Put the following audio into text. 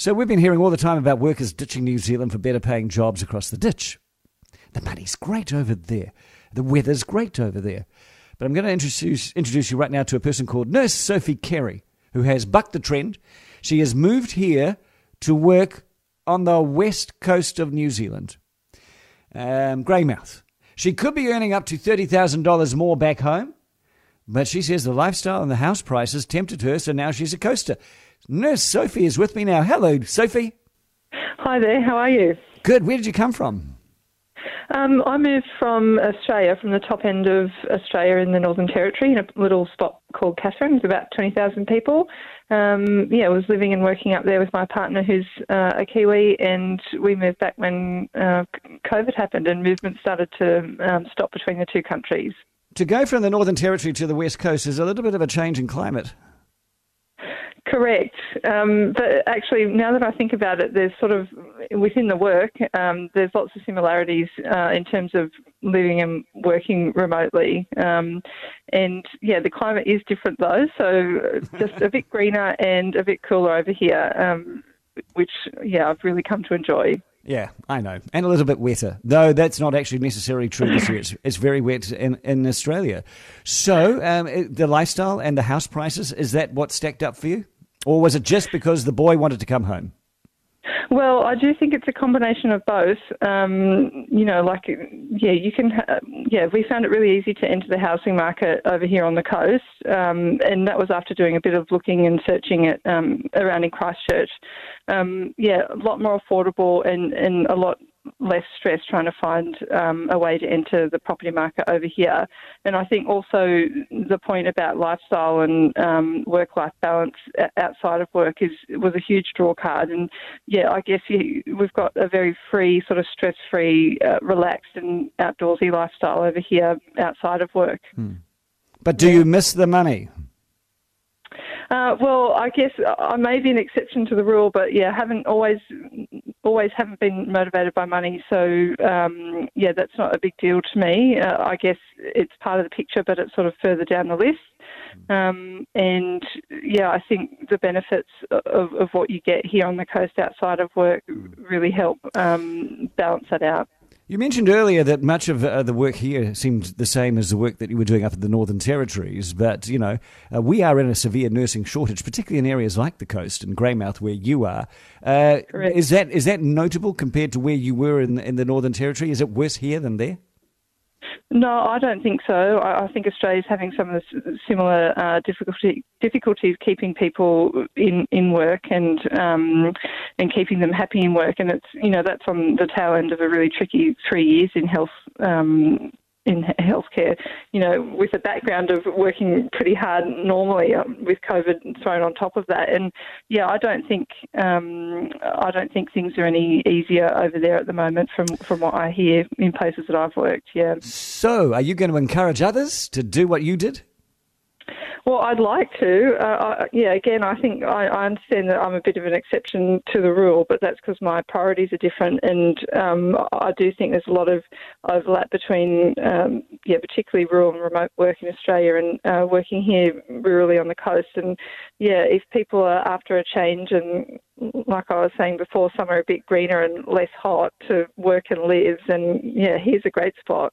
So we've been hearing all the time about workers ditching New Zealand for better paying jobs across the ditch. The money's great over there. The weather's great over there. But I'm going to introduce, introduce you right now to a person called Nurse Sophie Carey, who has bucked the trend. She has moved here to work on the west coast of New Zealand, um, Greymouth. She could be earning up to $30,000 more back home, but she says the lifestyle and the house prices tempted her, so now she's a coaster. Nurse Sophie is with me now. Hello, Sophie. Hi there, how are you? Good. Where did you come from? Um, I moved from Australia, from the top end of Australia in the Northern Territory, in a little spot called Katherine. It's about 20,000 people. Um, yeah, I was living and working up there with my partner who's uh, a Kiwi, and we moved back when uh, COVID happened and movement started to um, stop between the two countries. To go from the Northern Territory to the West Coast is a little bit of a change in climate. Correct. Um, but actually, now that I think about it, there's sort of within the work, um, there's lots of similarities uh, in terms of living and working remotely. Um, and yeah, the climate is different though, so just a bit greener and a bit cooler over here, um, which yeah, I've really come to enjoy. Yeah, I know. And a little bit wetter. Though that's not actually necessarily true this year. It's, it's very wet in, in Australia. So, um, the lifestyle and the house prices, is that what stacked up for you? Or was it just because the boy wanted to come home? Well, I do think it's a combination of both. Um, you know, like, yeah, you can, ha- yeah, we found it really easy to enter the housing market over here on the coast. Um, and that was after doing a bit of looking and searching it um, around in Christchurch. Um, yeah, a lot more affordable and, and a lot less stress trying to find um, a way to enter the property market over here. And I think also the point about lifestyle and um, work-life balance outside of work is was a huge draw card. And yeah, I guess you, we've got a very free, sort of stress-free, uh, relaxed and outdoorsy lifestyle over here outside of work. Hmm. But do yeah. you miss the money? Uh, well, I guess I may be an exception to the rule, but yeah, haven't always always haven't been motivated by money. So um, yeah, that's not a big deal to me. Uh, I guess it's part of the picture, but it's sort of further down the list. Um, and yeah, I think the benefits of, of, what you get here on the coast outside of work really help um, balance that out. You mentioned earlier that much of uh, the work here seemed the same as the work that you were doing up in the Northern Territories, but you know uh, we are in a severe nursing shortage, particularly in areas like the coast and Greymouth, where you are. Uh, is that is that notable compared to where you were in in the Northern Territory? Is it worse here than there? No, I don't think so. I, I think Australia's having some of the similar uh, difficulty, difficulties keeping people in, in work and um, and keeping them happy in work, and it's you know that's on the tail end of a really tricky three years in health um, in healthcare, you know, with a background of working pretty hard normally um, with COVID thrown on top of that. And yeah, I don't think um, I don't think things are any easier over there at the moment from from what I hear in places that I've worked. Yeah. So, are you going to encourage others to do what you did? Well, I'd like to. Uh, I, yeah, again, I think I, I, understand that I'm a bit of an exception to the rule, but that's because my priorities are different, and um, I do think there's a lot of overlap between, um, yeah, particularly rural and remote work in Australia and uh, working here rurally on the coast. And yeah, if people are after a change and like I was saying before, somewhere a bit greener and less hot to work and live, and yeah, here's a great spot.